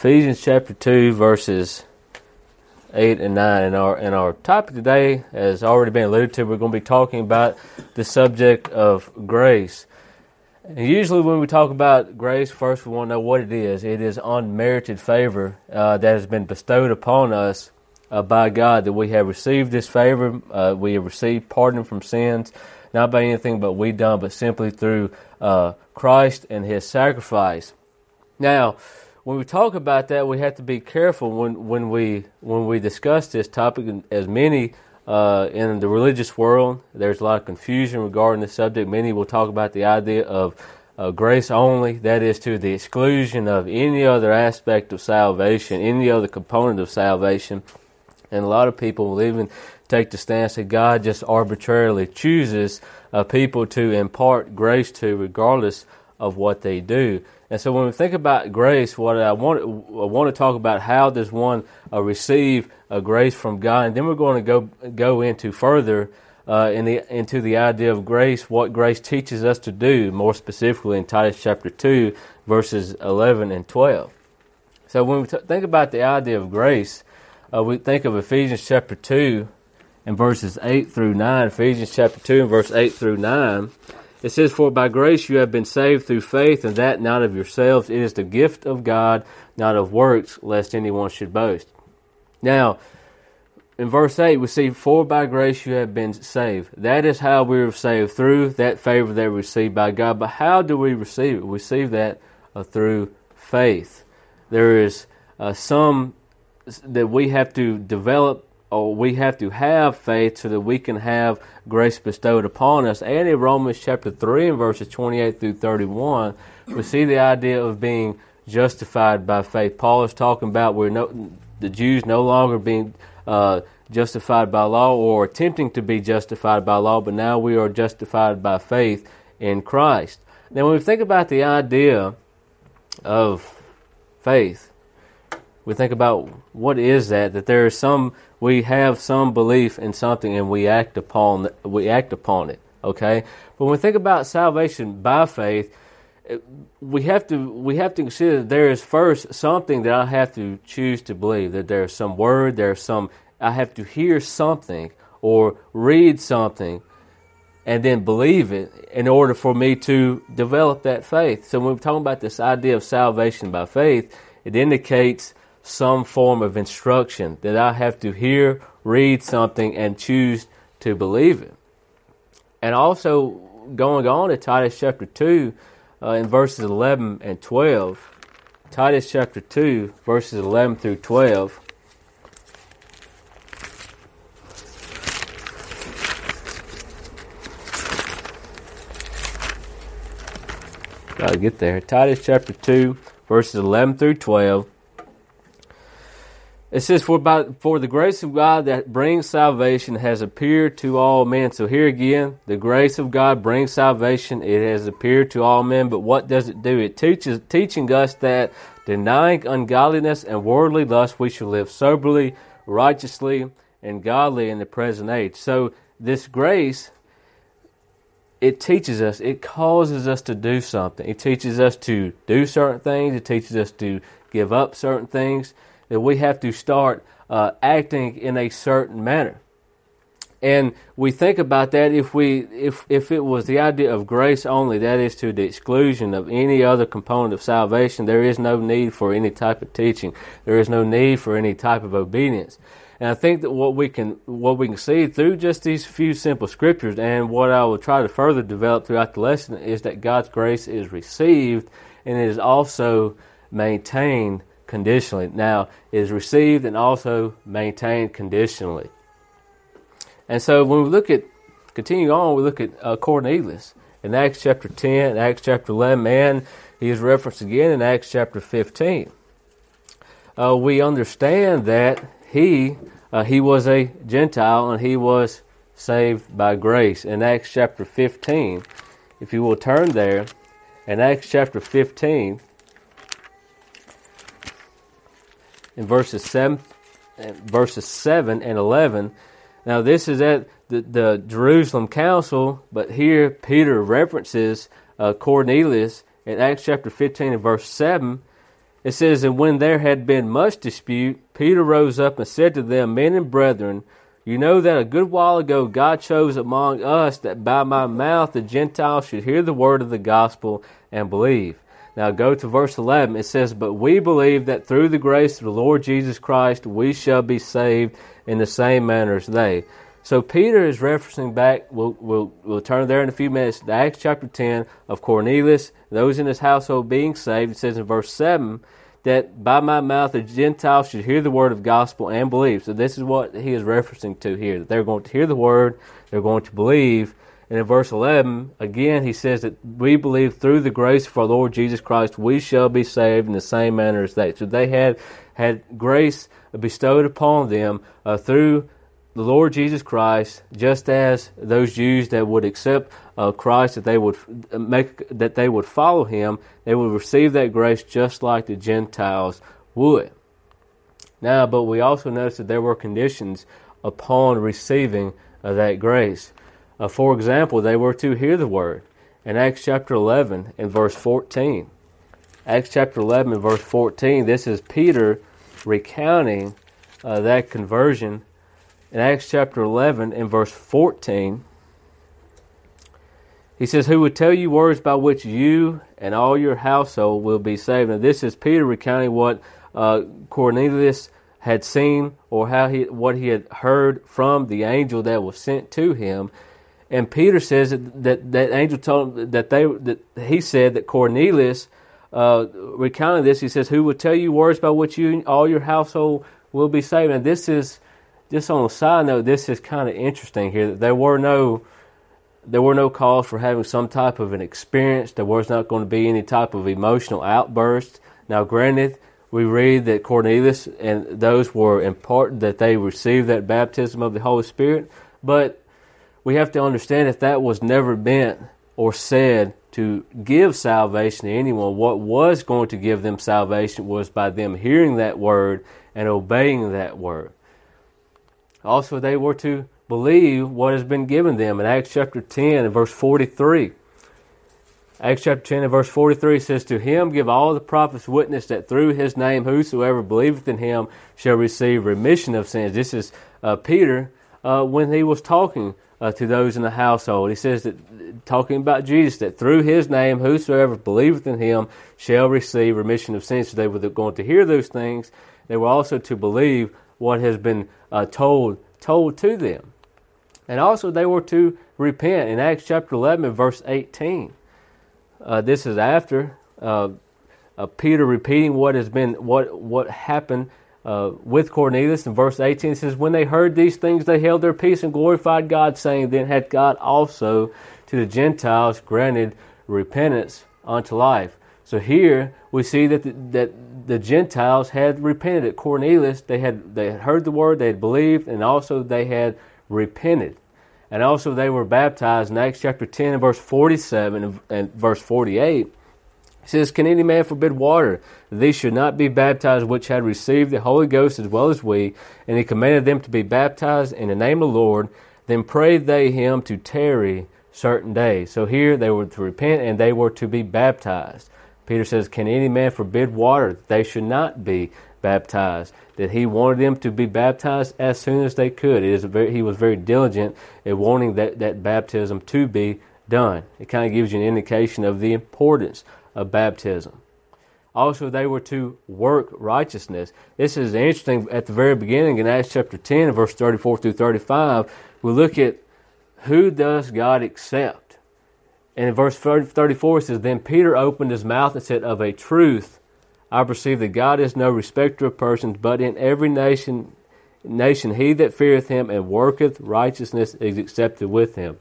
Ephesians chapter 2, verses 8 and 9. And our, and our topic today has already been alluded to. We're going to be talking about the subject of grace. And usually, when we talk about grace, first we want to know what it is. It is unmerited favor uh, that has been bestowed upon us uh, by God, that we have received this favor. Uh, we have received pardon from sins, not by anything but we done, but simply through uh, Christ and His sacrifice. Now, when we talk about that, we have to be careful when, when we when we discuss this topic. As many uh, in the religious world, there's a lot of confusion regarding the subject. Many will talk about the idea of uh, grace only, that is, to the exclusion of any other aspect of salvation, any other component of salvation. And a lot of people will even take the stance that God just arbitrarily chooses uh, people to impart grace to, regardless of what they do. And so when we think about grace, what I want, I want to talk about how does one uh, receive a grace from God, and then we're going to go go into further uh, in the, into the idea of grace, what grace teaches us to do, more specifically in Titus chapter two, verses eleven and twelve. So when we t- think about the idea of grace, uh, we think of Ephesians chapter two and verses eight through nine. Ephesians chapter two and verse eight through nine. It says, For by grace you have been saved through faith, and that not of yourselves. It is the gift of God, not of works, lest anyone should boast. Now, in verse 8, we see, For by grace you have been saved. That is how we were saved, through that favor that we received by God. But how do we receive it? We receive that uh, through faith. There is uh, some that we have to develop or we have to have faith so that we can have grace bestowed upon us. And in Romans chapter 3 and verses 28 through 31, we see the idea of being justified by faith. Paul is talking about we're no, the Jews no longer being uh, justified by law or attempting to be justified by law, but now we are justified by faith in Christ. Now, when we think about the idea of faith, we think about what is that that there is some we have some belief in something and we act upon we act upon it okay? But when we think about salvation by faith we have to we have to consider that there is first something that I have to choose to believe that there's some word there's some I have to hear something or read something and then believe it in order for me to develop that faith. So when we're talking about this idea of salvation by faith it indicates some form of instruction, that I have to hear, read something, and choose to believe it. And also, going on to Titus chapter 2, uh, in verses 11 and 12, Titus chapter 2, verses 11 through 12. Gotta get there. Titus chapter 2, verses 11 through 12. It says, for, by, for the grace of God that brings salvation has appeared to all men. So here again, the grace of God brings salvation. It has appeared to all men. But what does it do? It teaches, teaching us that denying ungodliness and worldly lust, we should live soberly, righteously, and godly in the present age. So this grace, it teaches us, it causes us to do something. It teaches us to do certain things. It teaches us to give up certain things that we have to start uh, acting in a certain manner. And we think about that if we if if it was the idea of grace only, that is to the exclusion of any other component of salvation, there is no need for any type of teaching. There is no need for any type of obedience. And I think that what we can what we can see through just these few simple scriptures and what I will try to further develop throughout the lesson is that God's grace is received and it is also maintained conditionally. Now, is received and also maintained conditionally. And so when we look at, continue on, we look at uh, Cornelius in Acts chapter 10, Acts chapter 11, and he is referenced again in Acts chapter 15. Uh, we understand that he uh, he was a Gentile and he was saved by grace. In Acts chapter 15, if you will turn there, in Acts chapter 15, in verses 7, verses 7 and 11. Now, this is at the, the Jerusalem Council, but here Peter references uh, Cornelius in Acts chapter 15 and verse 7. it says, And when there had been much dispute, Peter rose up and said to them, Men and brethren, you know that a good while ago God chose among us that by my mouth the Gentiles should hear the word of the gospel and believe. Now go to verse 11. It says, But we believe that through the grace of the Lord Jesus Christ we shall be saved in the same manner as they. So Peter is referencing back, we'll, we'll, we'll turn there in a few minutes, to Acts chapter 10 of Cornelius, those in his household being saved. It says in verse 7 that by my mouth the Gentiles should hear the word of gospel and believe. So this is what he is referencing to here. That they're going to hear the word, they're going to believe. And in verse 11, again, he says that we believe through the grace of our Lord Jesus Christ, we shall be saved in the same manner as they. So they had, had grace bestowed upon them uh, through the Lord Jesus Christ, just as those Jews that would accept uh, Christ, that they would make that they would follow Him, they would receive that grace just like the Gentiles would. Now, but we also notice that there were conditions upon receiving uh, that grace. Uh, for example, they were to hear the word in Acts chapter 11 and verse 14. Acts chapter 11 and verse 14. This is Peter recounting uh, that conversion in Acts chapter 11 and verse 14, he says, Who would tell you words by which you and all your household will be saved? And this is Peter recounting what uh, Cornelius had seen or how he what he had heard from the angel that was sent to him. And Peter says that that, that angel told him that they that he said that Cornelius uh, this, he says, Who will tell you words by which you all your household will be saved? And this is just on a side note, this is kind of interesting here that there were no there were no calls for having some type of an experience. There was not going to be any type of emotional outburst. Now, granted, we read that Cornelius and those were important that they received that baptism of the Holy Spirit, but we have to understand that that was never meant or said to give salvation to anyone. What was going to give them salvation was by them hearing that word and obeying that word. Also, they were to believe what has been given them in Acts chapter 10 and verse 43. Acts chapter 10 and verse 43 says, To him give all the prophets witness that through his name whosoever believeth in him shall receive remission of sins. This is uh, Peter uh, when he was talking uh, to those in the household. He says that, talking about Jesus, that through his name whosoever believeth in him shall receive remission of sins. So they were going to hear those things. They were also to believe what has been uh, told told to them. And also they were to repent in Acts chapter 11 verse 18. Uh, this is after uh, uh, Peter repeating what has been what what happened uh, with Cornelius in verse 18 it says when they heard these things they held their peace and glorified God saying then had God also to the Gentiles granted repentance unto life. So here we see that the, that the Gentiles had repented. At Cornelius, they had they had heard the word, they had believed, and also they had repented. And also they were baptized in Acts chapter 10 and verse 47 and, and verse 48. Says, Can any man forbid water? These should not be baptized which had received the Holy Ghost as well as we. And he commanded them to be baptized in the name of the Lord. Then prayed they him to tarry certain days. So here they were to repent and they were to be baptized. Peter says, Can any man forbid water? That they should not be baptized. That he wanted them to be baptized as soon as they could. It is very, he was very diligent in wanting that, that baptism to be done. It kind of gives you an indication of the importance of baptism. Also, they were to work righteousness. This is interesting at the very beginning in Acts chapter 10, verse 34 through 35. We look at who does God accept? And in verse 34 it says, Then Peter opened his mouth and said, Of a truth, I perceive that God is no respecter of persons, but in every nation, nation he that feareth him and worketh righteousness is accepted with him.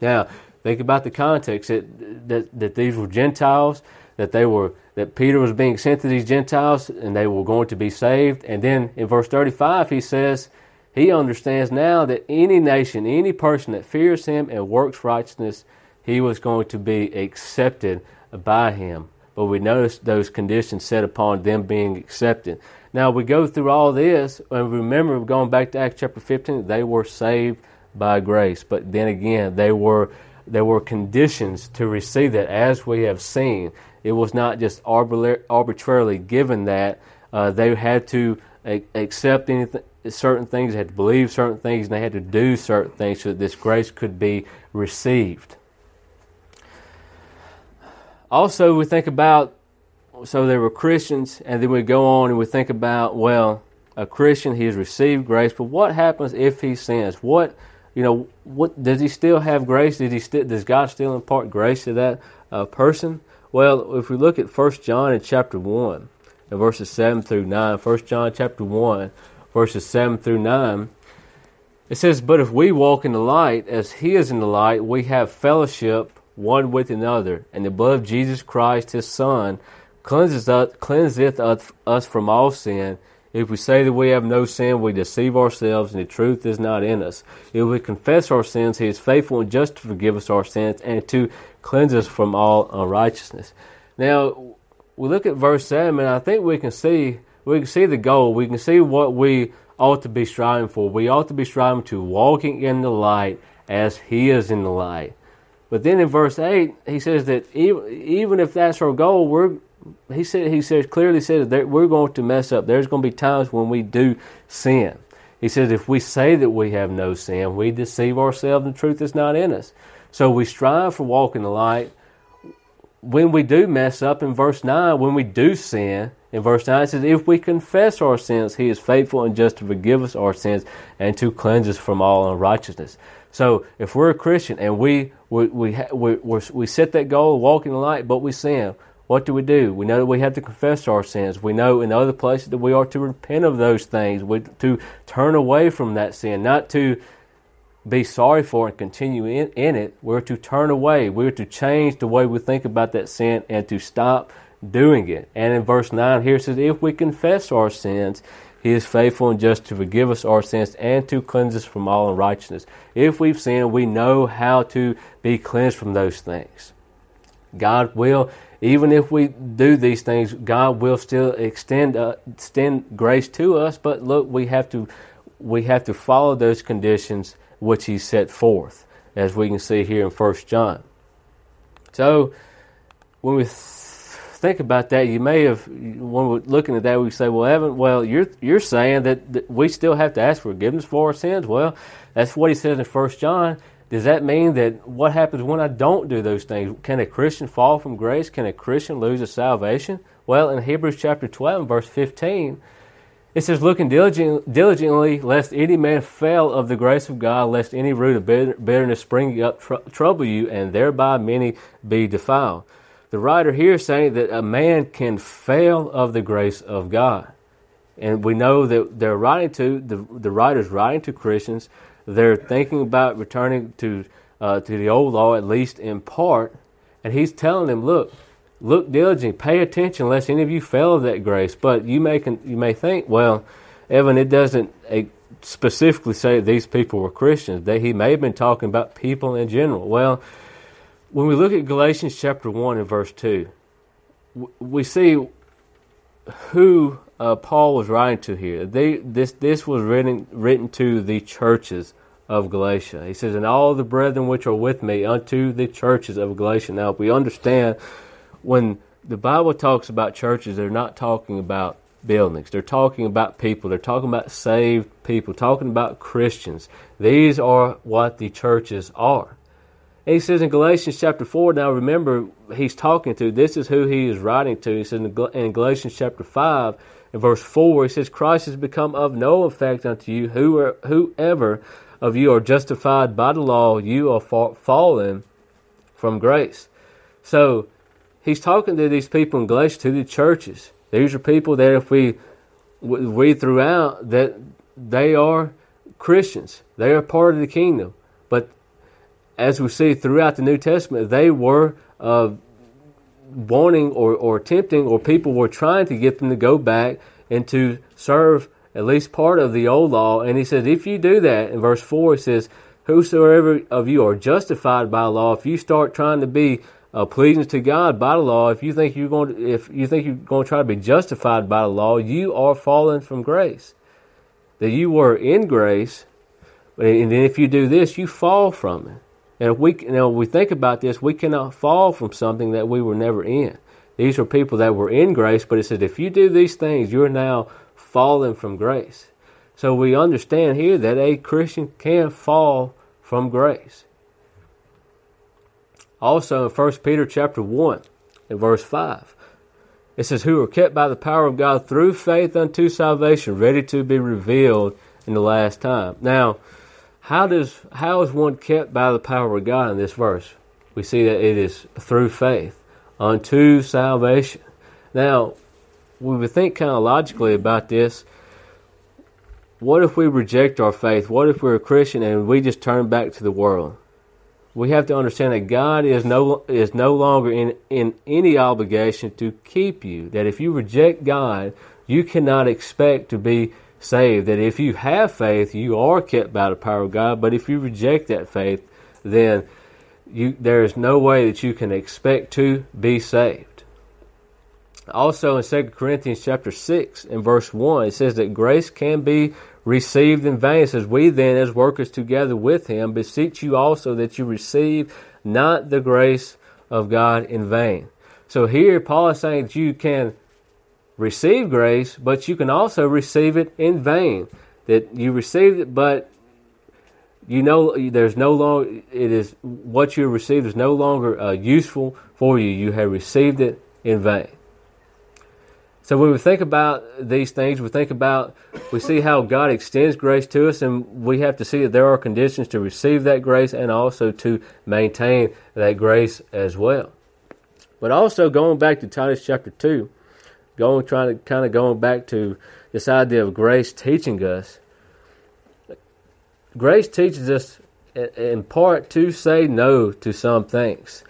Now, think about the context that, that, that these were Gentiles, that they were that Peter was being sent to these Gentiles and they were going to be saved. And then in verse 35 he says, he understands now that any nation, any person that fears him and works righteousness he was going to be accepted by him. But we notice those conditions set upon them being accepted. Now we go through all this, and remember, going back to Acts chapter 15, they were saved by grace. But then again, they were there were conditions to receive that, as we have seen It was not just arbitrarily given that. Uh, they had to accept anything, certain things, they had to believe certain things, and they had to do certain things so that this grace could be received. Also, we think about so they were Christians, and then we go on and we think about well, a Christian he has received grace, but what happens if he sins? What you know, what does he still have grace? Did he does God still impart grace to that uh, person? Well, if we look at 1 John in chapter 1, in verses 7 through 9, 1 John chapter 1, verses 7 through 9, it says, But if we walk in the light, as he is in the light, we have fellowship one with another, and the blood of Jesus Christ, his Son, cleanses us, cleanseth us from all sin. If we say that we have no sin, we deceive ourselves, and the truth is not in us. If we confess our sins, He is faithful and just to forgive us our sins and to cleanse us from all unrighteousness. Now, we look at verse 7, and I think we can see we can see the goal. We can see what we ought to be striving for. We ought to be striving to walking in the light as He is in the light. But then in verse 8, he says that even, even if that's our goal, we're he said he says clearly says that we're going to mess up. There's going to be times when we do sin. He says if we say that we have no sin, we deceive ourselves and truth is not in us. So we strive for walking the light. When we do mess up in verse 9, when we do sin, in verse 9 it says, If we confess our sins, he is faithful and just to forgive us our sins and to cleanse us from all unrighteousness. So if we're a Christian and we we we, we, we set that goal, of walking the light, but we sin, what do we do? We know that we have to confess our sins. We know in other places that we are to repent of those things, we, to turn away from that sin, not to be sorry for and continue in, in it. We're to turn away. We're to change the way we think about that sin and to stop doing it. And in verse 9 here it says, If we confess our sins, he is faithful and just to forgive us our sins and to cleanse us from all unrighteousness. If we've sinned, we know how to be cleansed from those things. God will even if we do these things, God will still extend uh, extend grace to us. But look, we have to we have to follow those conditions which He set forth, as we can see here in First John. So, when we think about that, you may have when we're looking at that, we say, "Well, Evan, well, you're you're saying that, that we still have to ask forgiveness for our sins." Well, that's what He says in First John. Does that mean that what happens when I don't do those things? Can a Christian fall from grace? Can a Christian lose his salvation? Well, in Hebrews chapter 12, verse 15, it says, Looking diligently, lest any man fail of the grace of God, lest any root of bitterness spring up tr- trouble you, and thereby many be defiled. The writer here is saying that a man can fail of the grace of God. And we know that they're writing to, the, the writer's writing to Christians they're thinking about returning to uh, to the old law at least in part, and he's telling them, look, look diligently, pay attention, lest any of you fail of that grace. But you may you may think, well, Evan, it doesn't specifically say these people were Christians. That he may have been talking about people in general. Well, when we look at Galatians chapter one and verse two, we see who uh, Paul was writing to here. They, this, this was written, written to the churches of Galatia. He says, And all the brethren which are with me unto the churches of Galatia. Now, if we understand, when the Bible talks about churches, they're not talking about buildings. They're talking about people. They're talking about saved people, talking about Christians. These are what the churches are. And he says in Galatians chapter 4, now remember, he's talking to, this is who he is writing to. He says in Galatians chapter 5, in verse 4, he says, Christ has become of no effect unto you. Whoever of you are justified by the law, you are fallen from grace. So he's talking to these people in Galatia, to the churches. These are people that if we read throughout, that they are Christians. They are part of the kingdom. But as we see throughout the New Testament, they were uh, wanting or, or attempting, or people were trying to get them to go back and to serve at least part of the old law. And he says, if you do that, in verse 4, he says, Whosoever of you are justified by law, if you start trying to be uh, pleasing to God by the law, if you think you're going to, if you think you're going to try to be justified by the law, you are fallen from grace. That you were in grace, and then if you do this, you fall from it. And if we, you know, we think about this, we cannot fall from something that we were never in. These are people that were in grace, but it says if you do these things, you're now falling from grace. So we understand here that a Christian can fall from grace. Also in 1 Peter chapter 1 in verse 5, it says, Who are kept by the power of God through faith unto salvation, ready to be revealed in the last time. Now, how does how is one kept by the power of God in this verse? We see that it is through faith unto salvation. Now, we would think kind of logically about this. What if we reject our faith? What if we're a Christian and we just turn back to the world? We have to understand that God is no is no longer in, in any obligation to keep you. That if you reject God, you cannot expect to be saved. That if you have faith, you are kept by the power of God. But if you reject that faith, then you, there is no way that you can expect to be saved. Also in 2 Corinthians chapter 6 and verse 1, it says that grace can be received in vain. It says, We then, as workers together with him, beseech you also that you receive not the grace of God in vain. So here Paul is saying that you can receive grace, but you can also receive it in vain. That you received it, but you know there's no longer it is what you received is no longer uh, useful for you. You have received it in vain. So when we think about these things, we think about we see how God extends grace to us, and we have to see that there are conditions to receive that grace and also to maintain that grace as well. But also going back to Titus chapter two, going trying to kind of going back to this idea of grace teaching us Grace teaches us, in part, to say no to some things.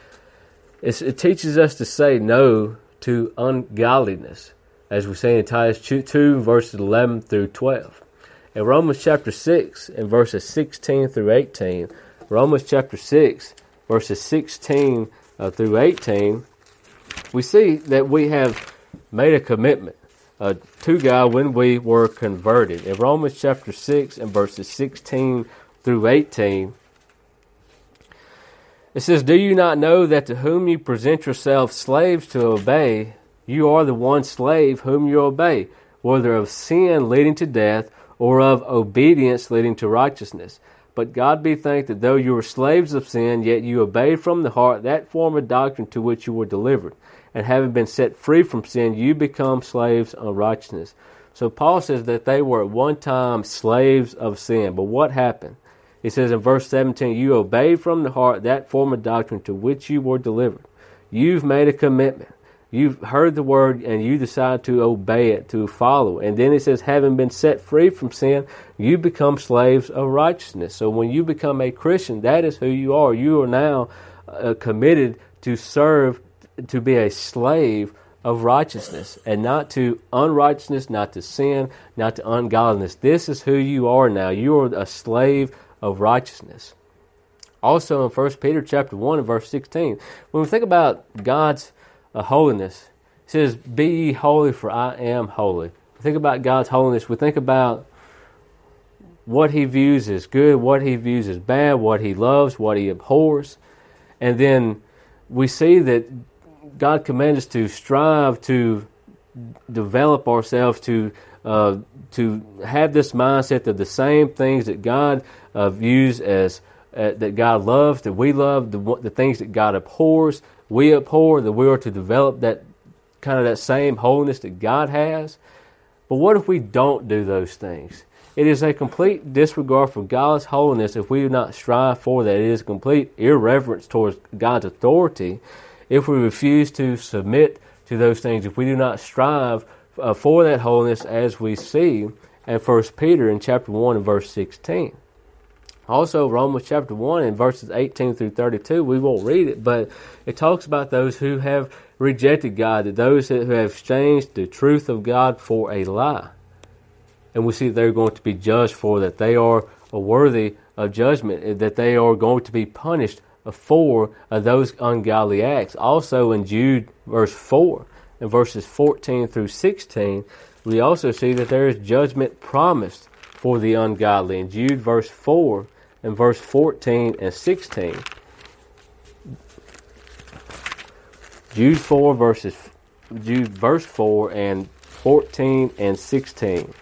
It's, it teaches us to say no to ungodliness, as we say in Titus 2, verses 11 through 12. In Romans chapter 6, in verses 16 through 18, Romans chapter 6, verses 16 uh, through 18, we see that we have made a commitment uh, to God when we were converted. In Romans chapter 6 and verses 16 through 18, it says, Do you not know that to whom you present yourselves slaves to obey, you are the one slave whom you obey, whether of sin leading to death or of obedience leading to righteousness? But God be thanked that though you were slaves of sin, yet you obeyed from the heart that form of doctrine to which you were delivered and having been set free from sin, you become slaves of righteousness. So Paul says that they were at one time slaves of sin. But what happened? He says in verse 17, You obeyed from the heart that form of doctrine to which you were delivered. You've made a commitment. You've heard the word and you decide to obey it, to follow. And then it says, having been set free from sin, you become slaves of righteousness. So when you become a Christian, that is who you are. You are now uh, committed to serve to be a slave of righteousness and not to unrighteousness, not to sin, not to ungodliness. This is who you are now. You are a slave of righteousness. Also in 1 Peter chapter 1 and verse 16, when we think about God's uh, holiness, it says, Be ye holy, for I am holy. We think about God's holiness, we think about what he views as good, what he views as bad, what he loves, what he abhors. And then we see that God commands us to strive to develop ourselves to uh, to have this mindset of the same things that God uh, views as uh, that God loves, that we love, the, the things that God abhors, we abhor, that we are to develop that kind of that same holiness that God has. But what if we don't do those things? It is a complete disregard for God's holiness if we do not strive for that. It is complete irreverence towards God's authority if we refuse to submit to those things, if we do not strive uh, for that holiness as we see in 1 Peter in chapter 1 and verse 16. Also, Romans chapter 1 and verses 18 through 32, we won't read it, but it talks about those who have rejected God, that those who have exchanged the truth of God for a lie. And we see they're going to be judged for that. They are worthy of judgment, that they are going to be punished for those ungodly acts. Also in Jude verse 4 and verses 14 through 16, we also see that there is judgment promised for the ungodly. In Jude verse 4 and verse 14 and 16, Jude 4 verses Jude verse 4 and 14 and 16.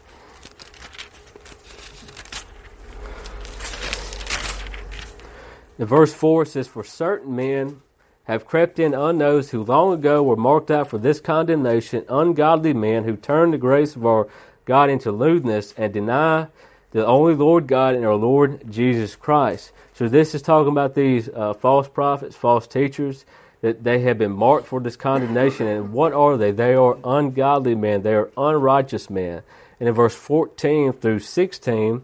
In verse 4 says, For certain men have crept in unnoticed who long ago were marked out for this condemnation, ungodly men who turn the grace of our God into lewdness and deny the only Lord God and our Lord Jesus Christ. So this is talking about these uh, false prophets, false teachers, that they have been marked for this condemnation. And what are they? They are ungodly men. They are unrighteous men. And in verse 14 through 16,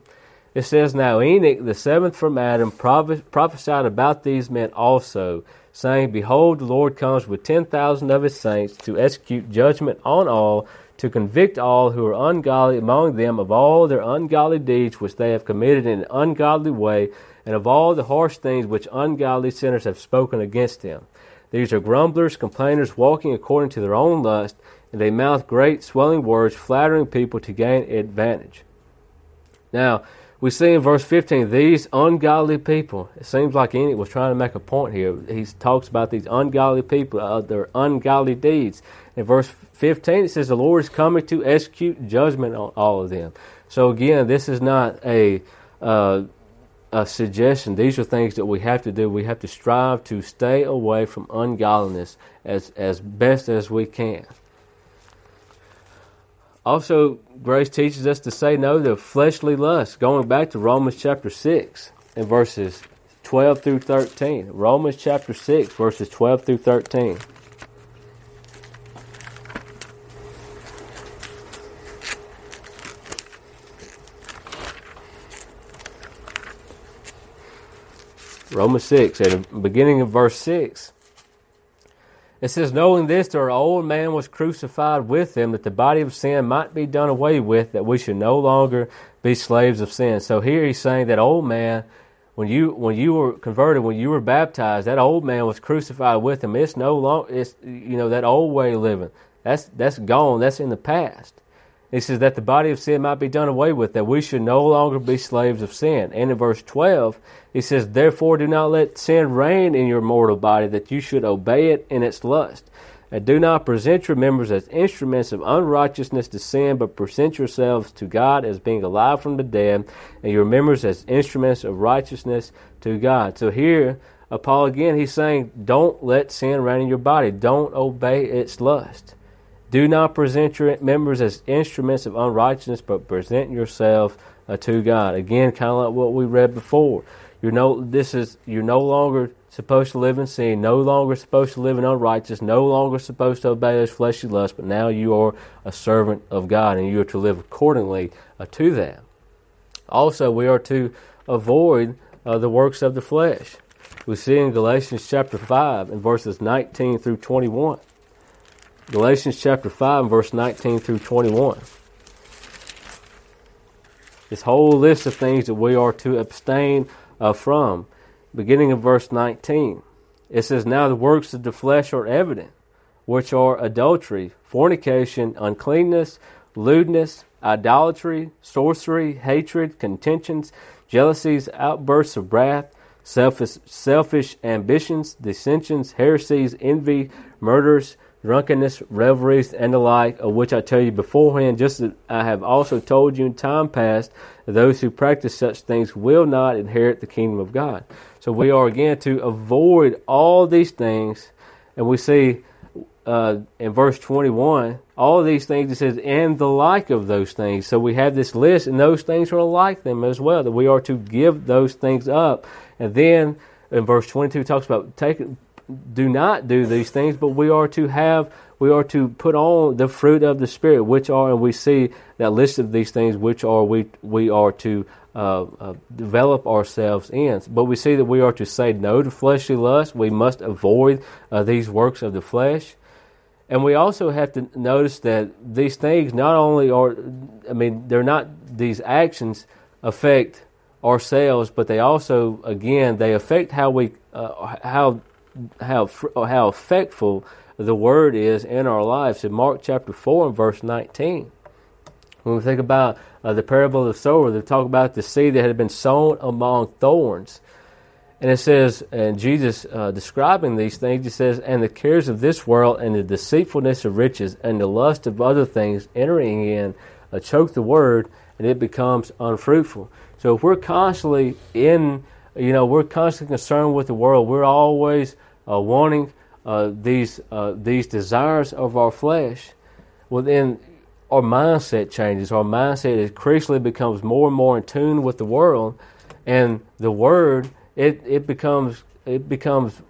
it says, Now Enoch, the seventh from Adam, prophesied about these men also, saying, Behold, the Lord comes with ten thousand of his saints to execute judgment on all, to convict all who are ungodly among them of all their ungodly deeds which they have committed in an ungodly way, and of all the harsh things which ungodly sinners have spoken against him. These are grumblers, complainers, walking according to their own lust, and they mouth great swelling words, flattering people to gain advantage. Now, we see in verse 15 these ungodly people. It seems like Enoch was trying to make a point here. He talks about these ungodly people, uh, their ungodly deeds. In verse 15, it says, The Lord is coming to execute judgment on all of them. So, again, this is not a, uh, a suggestion. These are things that we have to do. We have to strive to stay away from ungodliness as, as best as we can. Also, grace teaches us to say no to fleshly lust. Going back to Romans chapter 6 and verses 12 through 13. Romans chapter 6, verses 12 through 13. Romans 6, at the beginning of verse 6. It says, Knowing this, that our old man was crucified with him, that the body of sin might be done away with, that we should no longer be slaves of sin. So here he's saying that old man, when you when you were converted, when you were baptized, that old man was crucified with him. It's no longer it's you know, that old way of living. That's that's gone. That's in the past. He says that the body of sin might be done away with, that we should no longer be slaves of sin. And in verse 12, he says, Therefore do not let sin reign in your mortal body, that you should obey it in its lust. And do not present your members as instruments of unrighteousness to sin, but present yourselves to God as being alive from the dead, and your members as instruments of righteousness to God. So here, uh, Paul again, he's saying, Don't let sin reign in your body. Don't obey its lust. Do not present your members as instruments of unrighteousness, but present yourself uh, to God. Again, kind of like what we read before. You're no, this is you're no longer supposed to live in sin, no longer supposed to live in unrighteousness, no longer supposed to obey those fleshly lusts, but now you are a servant of God, and you are to live accordingly uh, to that. Also, we are to avoid uh, the works of the flesh. We see in Galatians chapter 5 and verses 19 through 21. Galatians chapter 5, verse 19 through 21. This whole list of things that we are to abstain uh, from, beginning of verse 19. It says, Now the works of the flesh are evident, which are adultery, fornication, uncleanness, lewdness, idolatry, sorcery, hatred, contentions, jealousies, outbursts of wrath, selfish, selfish ambitions, dissensions, heresies, envy, murders, drunkenness, revelries, and the like, of which I tell you beforehand, just as I have also told you in time past, those who practice such things will not inherit the kingdom of God. So we are again to avoid all these things, and we see uh, in verse 21, all these things it says, and the like of those things. So we have this list, and those things are like them as well, that we are to give those things up. And then in verse 22 talks about taking do not do these things, but we are to have, we are to put on the fruit of the Spirit, which are, and we see that list of these things, which are we we are to uh, uh, develop ourselves in. But we see that we are to say no to fleshly lust. We must avoid uh, these works of the flesh. And we also have to notice that these things not only are, I mean, they're not, these actions affect ourselves, but they also, again, they affect how we, uh, how how how effectful the word is in our lives. In Mark chapter four and verse nineteen, when we think about uh, the parable of the sower, they talk about the seed that had been sown among thorns. And it says, and Jesus uh, describing these things, he says, and the cares of this world and the deceitfulness of riches and the lust of other things entering in uh, choke the word and it becomes unfruitful. So if we're constantly in, you know, we're constantly concerned with the world, we're always uh, wanting uh, these, uh, these desires of our flesh, well then our mindset changes. Our mindset increasingly becomes more and more in tune with the world and the word it it becomes it becomes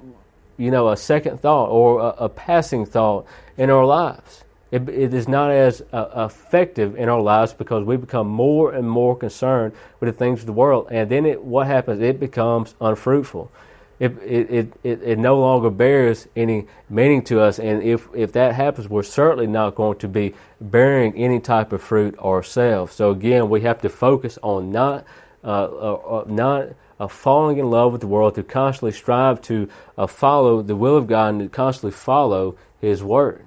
you know a second thought or a, a passing thought in our lives. It, it is not as uh, effective in our lives because we become more and more concerned with the things of the world, and then it what happens? It becomes unfruitful. It, it, it, it, no longer bears any meaning to us. And if, if that happens, we're certainly not going to be bearing any type of fruit ourselves. So again, we have to focus on not, uh, uh, uh not of falling in love with the world, to constantly strive to uh, follow the will of God and to constantly follow His Word.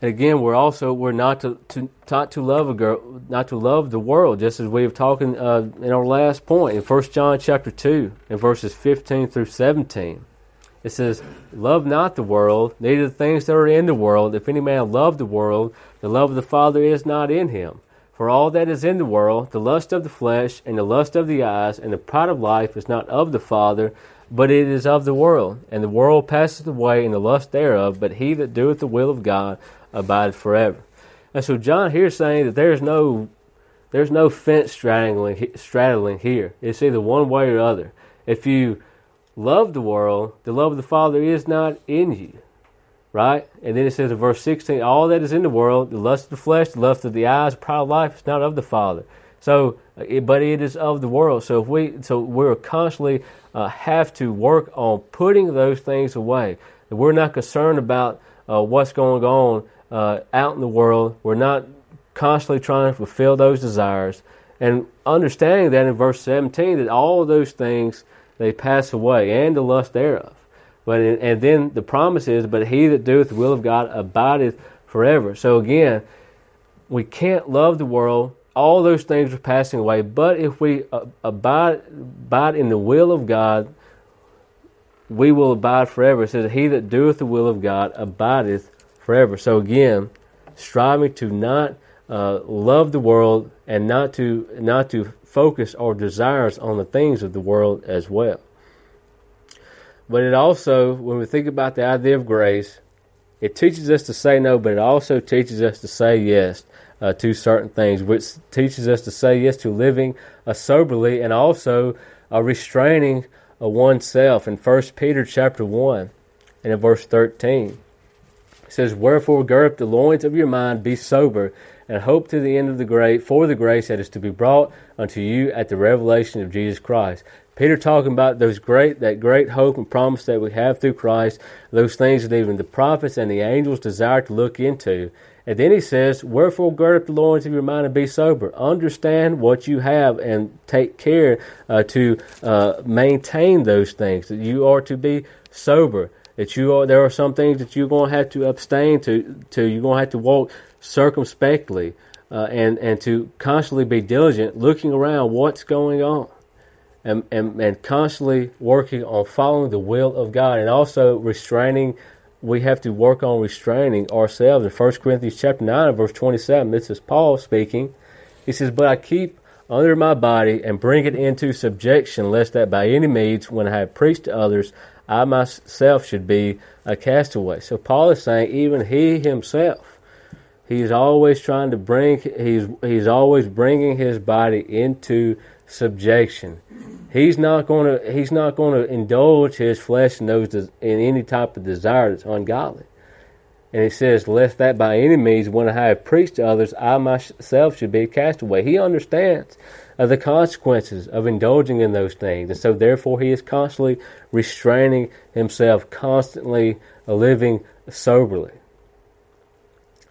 And again, we're also we're not to, to not to love a girl, not to love the world, just as we have talked uh, in our last point in First John chapter two, in verses fifteen through seventeen. It says, "Love not the world, neither the things that are in the world. If any man love the world, the love of the Father is not in him." For all that is in the world, the lust of the flesh, and the lust of the eyes, and the pride of life is not of the Father, but it is of the world. And the world passeth away, and the lust thereof, but he that doeth the will of God abideth forever. And so John here is saying that there's no there's no fence straddling straddling here. It's either one way or other. If you love the world, the love of the Father is not in you right? And then it says in verse 16, all that is in the world, the lust of the flesh, the lust of the eyes, pride of life, is not of the Father. So, uh, but it is of the world. So if we, so we're constantly uh, have to work on putting those things away. We're not concerned about uh, what's going on uh, out in the world. We're not constantly trying to fulfill those desires, and understanding that in verse 17 that all those things they pass away, and the lust thereof. But and then the promise is, but he that doeth the will of God abideth forever. So again, we can't love the world. All those things are passing away. But if we uh, abide, abide in the will of God, we will abide forever. It says, He that doeth the will of God abideth forever. So again, striving to not uh, love the world and not to not to focus our desires on the things of the world as well. But it also, when we think about the idea of grace, it teaches us to say no, but it also teaches us to say yes uh, to certain things, which teaches us to say yes to living uh, soberly and also uh, restraining uh, oneself. In 1 Peter chapter 1 and in verse 13, it says, Wherefore gird up the loins of your mind, be sober, and hope to the end of the great for the grace that is to be brought unto you at the revelation of Jesus Christ. Peter talking about those great that great hope and promise that we have through Christ, those things that even the prophets and the angels desire to look into. And then he says, Wherefore gird up the loins of your mind and be sober. Understand what you have and take care uh, to uh, maintain those things. That you are to be sober. That you are there are some things that you're going to have to abstain to. To you're going to have to walk circumspectly uh, and and to constantly be diligent, looking around what's going on and, and, and constantly working on following the will of God and also restraining we have to work on restraining ourselves. In 1 Corinthians chapter 9 verse 27, this is Paul speaking. He says, But I keep under my body and bring it into subjection, lest that by any means, when I have preached to others, I myself should be a castaway. So Paul is saying, even he himself, he's always trying to bring, he's, he's always bringing his body into subjection he's not going to he's not going to indulge his flesh in those in any type of desire that's ungodly. And he says, "Lest that by any means, when I have preached to others, I myself should be a castaway." He understands uh, the consequences of indulging in those things, and so therefore he is constantly restraining himself, constantly living soberly.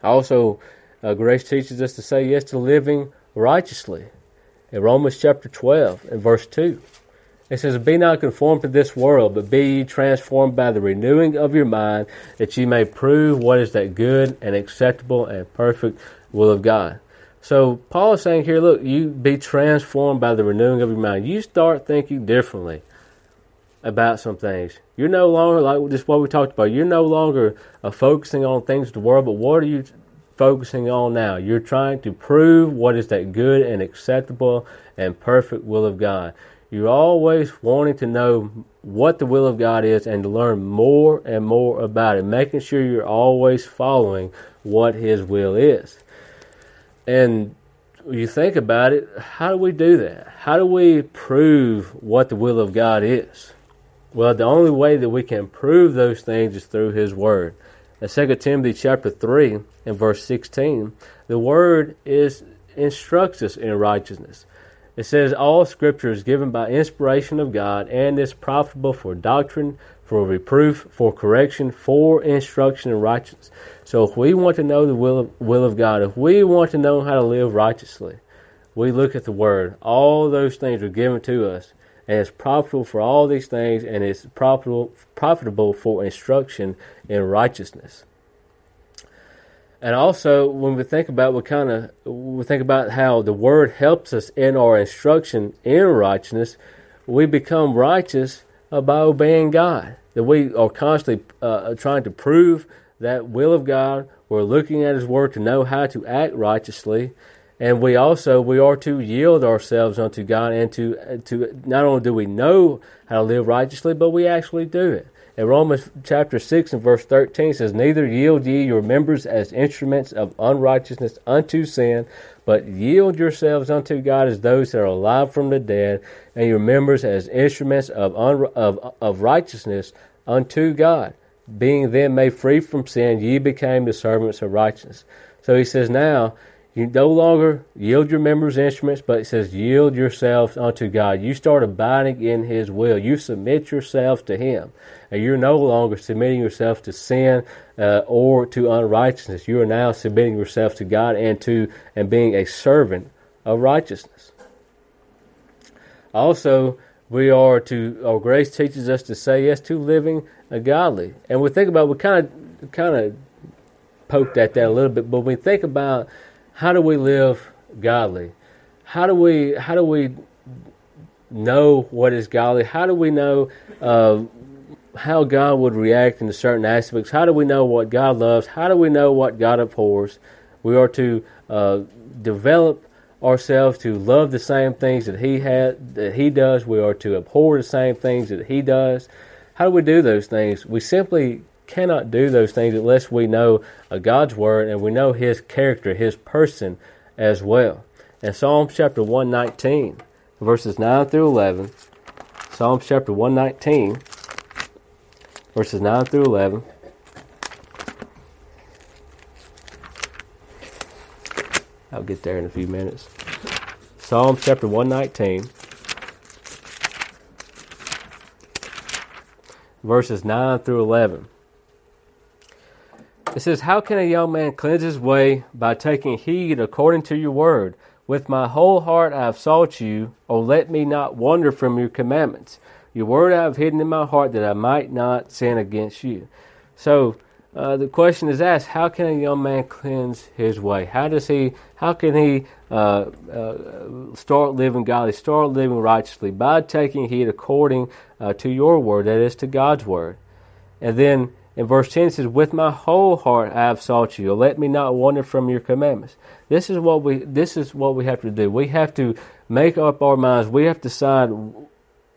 Also, uh, grace teaches us to say yes to living righteously in Romans chapter 12 and verse 2. It says, Be not conformed to this world, but be ye transformed by the renewing of your mind, that ye may prove what is that good and acceptable and perfect will of God. So Paul is saying here, look, you be transformed by the renewing of your mind. You start thinking differently about some things. You're no longer like just what we talked about. You're no longer uh, focusing on things of the world, but what are you focusing on now? You're trying to prove what is that good and acceptable and perfect will of God. You're always wanting to know what the will of God is and to learn more and more about it, making sure you're always following what His will is. And you think about it, how do we do that? How do we prove what the will of God is? Well, the only way that we can prove those things is through His Word. In 2 Timothy chapter 3 and verse 16, the Word is instructs us in righteousness. It says, All scripture is given by inspiration of God and is profitable for doctrine, for reproof, for correction, for instruction in righteousness. So if we want to know the will of, will of God, if we want to know how to live righteously, we look at the Word. All those things are given to us, and it's profitable for all these things, and it's profitable, profitable for instruction in righteousness. And also, when we think about what kind of we think about how the Word helps us in our instruction in righteousness, we become righteous by obeying God. That we are constantly uh, trying to prove that will of God. We're looking at His Word to know how to act righteously, and we also we are to yield ourselves unto God and to to not only do we know how to live righteously, but we actually do it. In Romans chapter 6 and verse 13 says, Neither yield ye your members as instruments of unrighteousness unto sin, but yield yourselves unto God as those that are alive from the dead, and your members as instruments of, un- of, of righteousness unto God. Being then made free from sin, ye became the servants of righteousness. So he says, Now you no longer yield your members instruments, but it says yield yourselves unto God. You start abiding in His will. You submit yourselves to Him. And you're no longer submitting yourself to sin uh, or to unrighteousness. You are now submitting yourself to God and to and being a servant of righteousness. Also, we are to our grace teaches us to say yes to living a godly. And we think about we kind of kind of poked at that a little bit, but when we think about how do we live godly? How do we how do we know what is godly? How do we know uh, how God would react in certain aspects? How do we know what God loves? How do we know what God abhors? We are to uh, develop ourselves to love the same things that He had that He does. We are to abhor the same things that He does. How do we do those things? We simply cannot do those things unless we know uh, God's word and we know His character, His person as well. In Psalm chapter 119, verses 9 through 11, Psalm chapter 119, verses 9 through 11. I'll get there in a few minutes. Psalm chapter 119, verses 9 through 11. It says, How can a young man cleanse his way? By taking heed according to your word. With my whole heart I have sought you. O let me not wander from your commandments. Your word I have hidden in my heart that I might not sin against you. So uh, the question is asked: How can a young man cleanse his way? How does he? How can he uh, uh, start living godly? Start living righteously by taking heed according uh, to your word, that is to God's word. And then in verse 10 it says, With my whole heart I have sought you. Let me not wander from your commandments. This is what we this is what we have to do. We have to make up our minds. We have to decide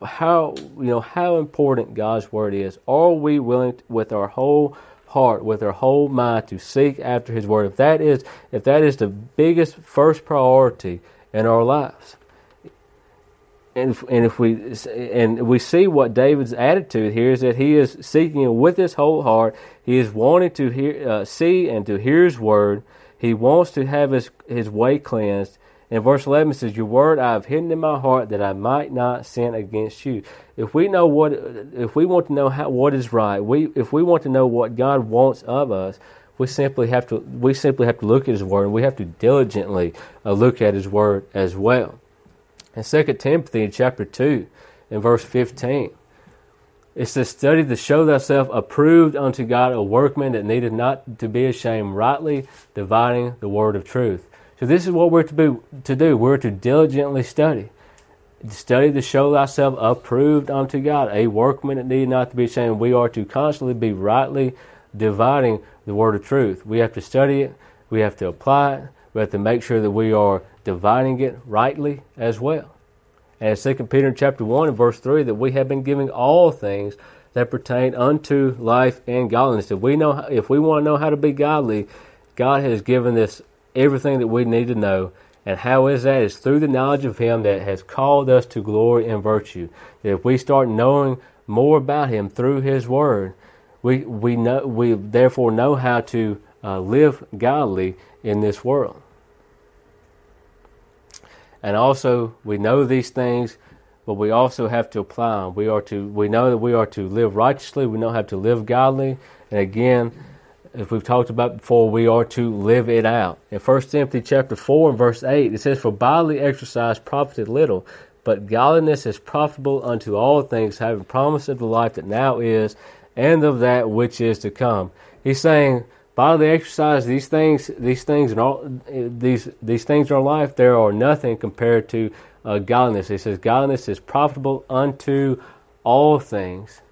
how you know how important God's word is. Are we willing to, with our whole heart, with our whole mind to seek after his word? If that is if that is the biggest first priority in our lives and if, and if we and we see what David's attitude here is that he is seeking with his whole heart. He is wanting to hear, uh, see and to hear His word. He wants to have his his way cleansed. And verse eleven says, "Your word I have hidden in my heart that I might not sin against you." If we know what, if we want to know how, what is right, we if we want to know what God wants of us, we simply have to we simply have to look at His word, and we have to diligently uh, look at His word as well. In 2 Timothy chapter 2, and verse 15, it says, Study to show thyself approved unto God, a workman that needeth not to be ashamed, rightly dividing the word of truth. So this is what we're to be to do. We're to diligently study. Study to show thyself approved unto God, a workman that need not to be ashamed. We are to constantly be rightly dividing the word of truth. We have to study it, we have to apply it, we have to make sure that we are dividing it rightly as well. And 2 Peter chapter 1 and verse 3 that we have been giving all things that pertain unto life and godliness. If we know if we want to know how to be godly, God has given us everything that we need to know and how is that? Is through the knowledge of Him that has called us to glory and virtue. That if we start knowing more about Him through His Word, we we know we therefore know how to uh, live godly in this world. And also, we know these things, but we also have to apply them. We are to we know that we are to live righteously. We know how to live godly, and again as we've talked about before, we are to live it out. In 1 Timothy chapter 4 and verse 8, it says, For bodily exercise profited little, but godliness is profitable unto all things, having promise of the life that now is, and of that which is to come. He's saying, bodily exercise, these things, these things, in all, these these things in our life, there are nothing compared to uh, godliness. He says, godliness is profitable unto all things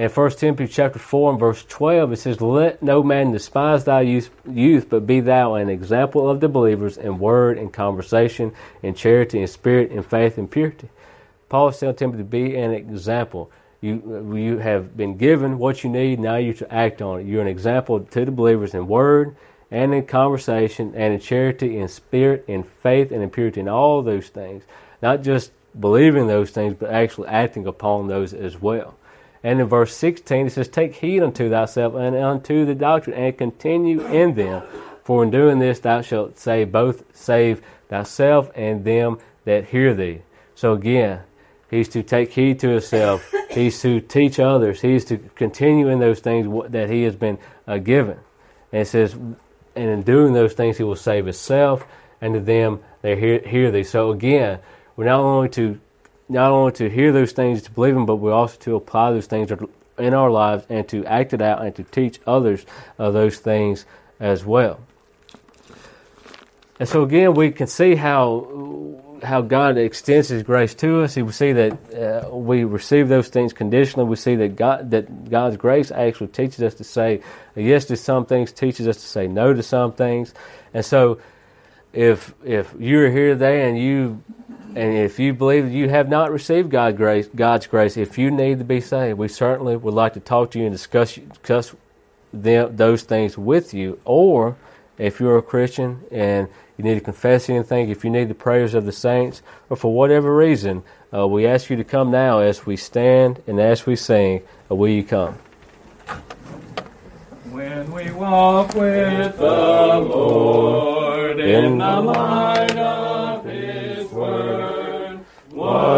in 1 Timothy chapter 4 and verse 12, it says, Let no man despise thy youth, but be thou an example of the believers in word and conversation, in charity, in spirit, in faith, and purity. Paul is telling Timothy to be an example. You, you have been given what you need, now you're to act on it. You're an example to the believers in word and in conversation and in charity, in spirit, in faith, and in purity, in all those things. Not just believing those things, but actually acting upon those as well. And in verse 16, it says, Take heed unto thyself and unto the doctrine, and continue in them. For in doing this, thou shalt save both save thyself and them that hear thee. So again, he's to take heed to himself. he's to teach others. He's to continue in those things that he has been uh, given. And it says, and in doing those things, he will save himself and to them they hear, hear thee. So again, we're not only to not only to hear those things to believe them, but we're also to apply those things in our lives and to act it out and to teach others of those things as well. And so again, we can see how how God extends His grace to us. We see that uh, we receive those things conditionally. We see that God that God's grace actually teaches us to say yes to some things, teaches us to say no to some things. And so, if if you're here today and you and if you believe that you have not received God grace, God's grace, if you need to be saved, we certainly would like to talk to you and discuss discuss them, those things with you. Or if you're a Christian and you need to confess anything, if you need the prayers of the saints, or for whatever reason, uh, we ask you to come now as we stand and as we sing, uh, will you come? When we walk with the Lord in the light of His Word, what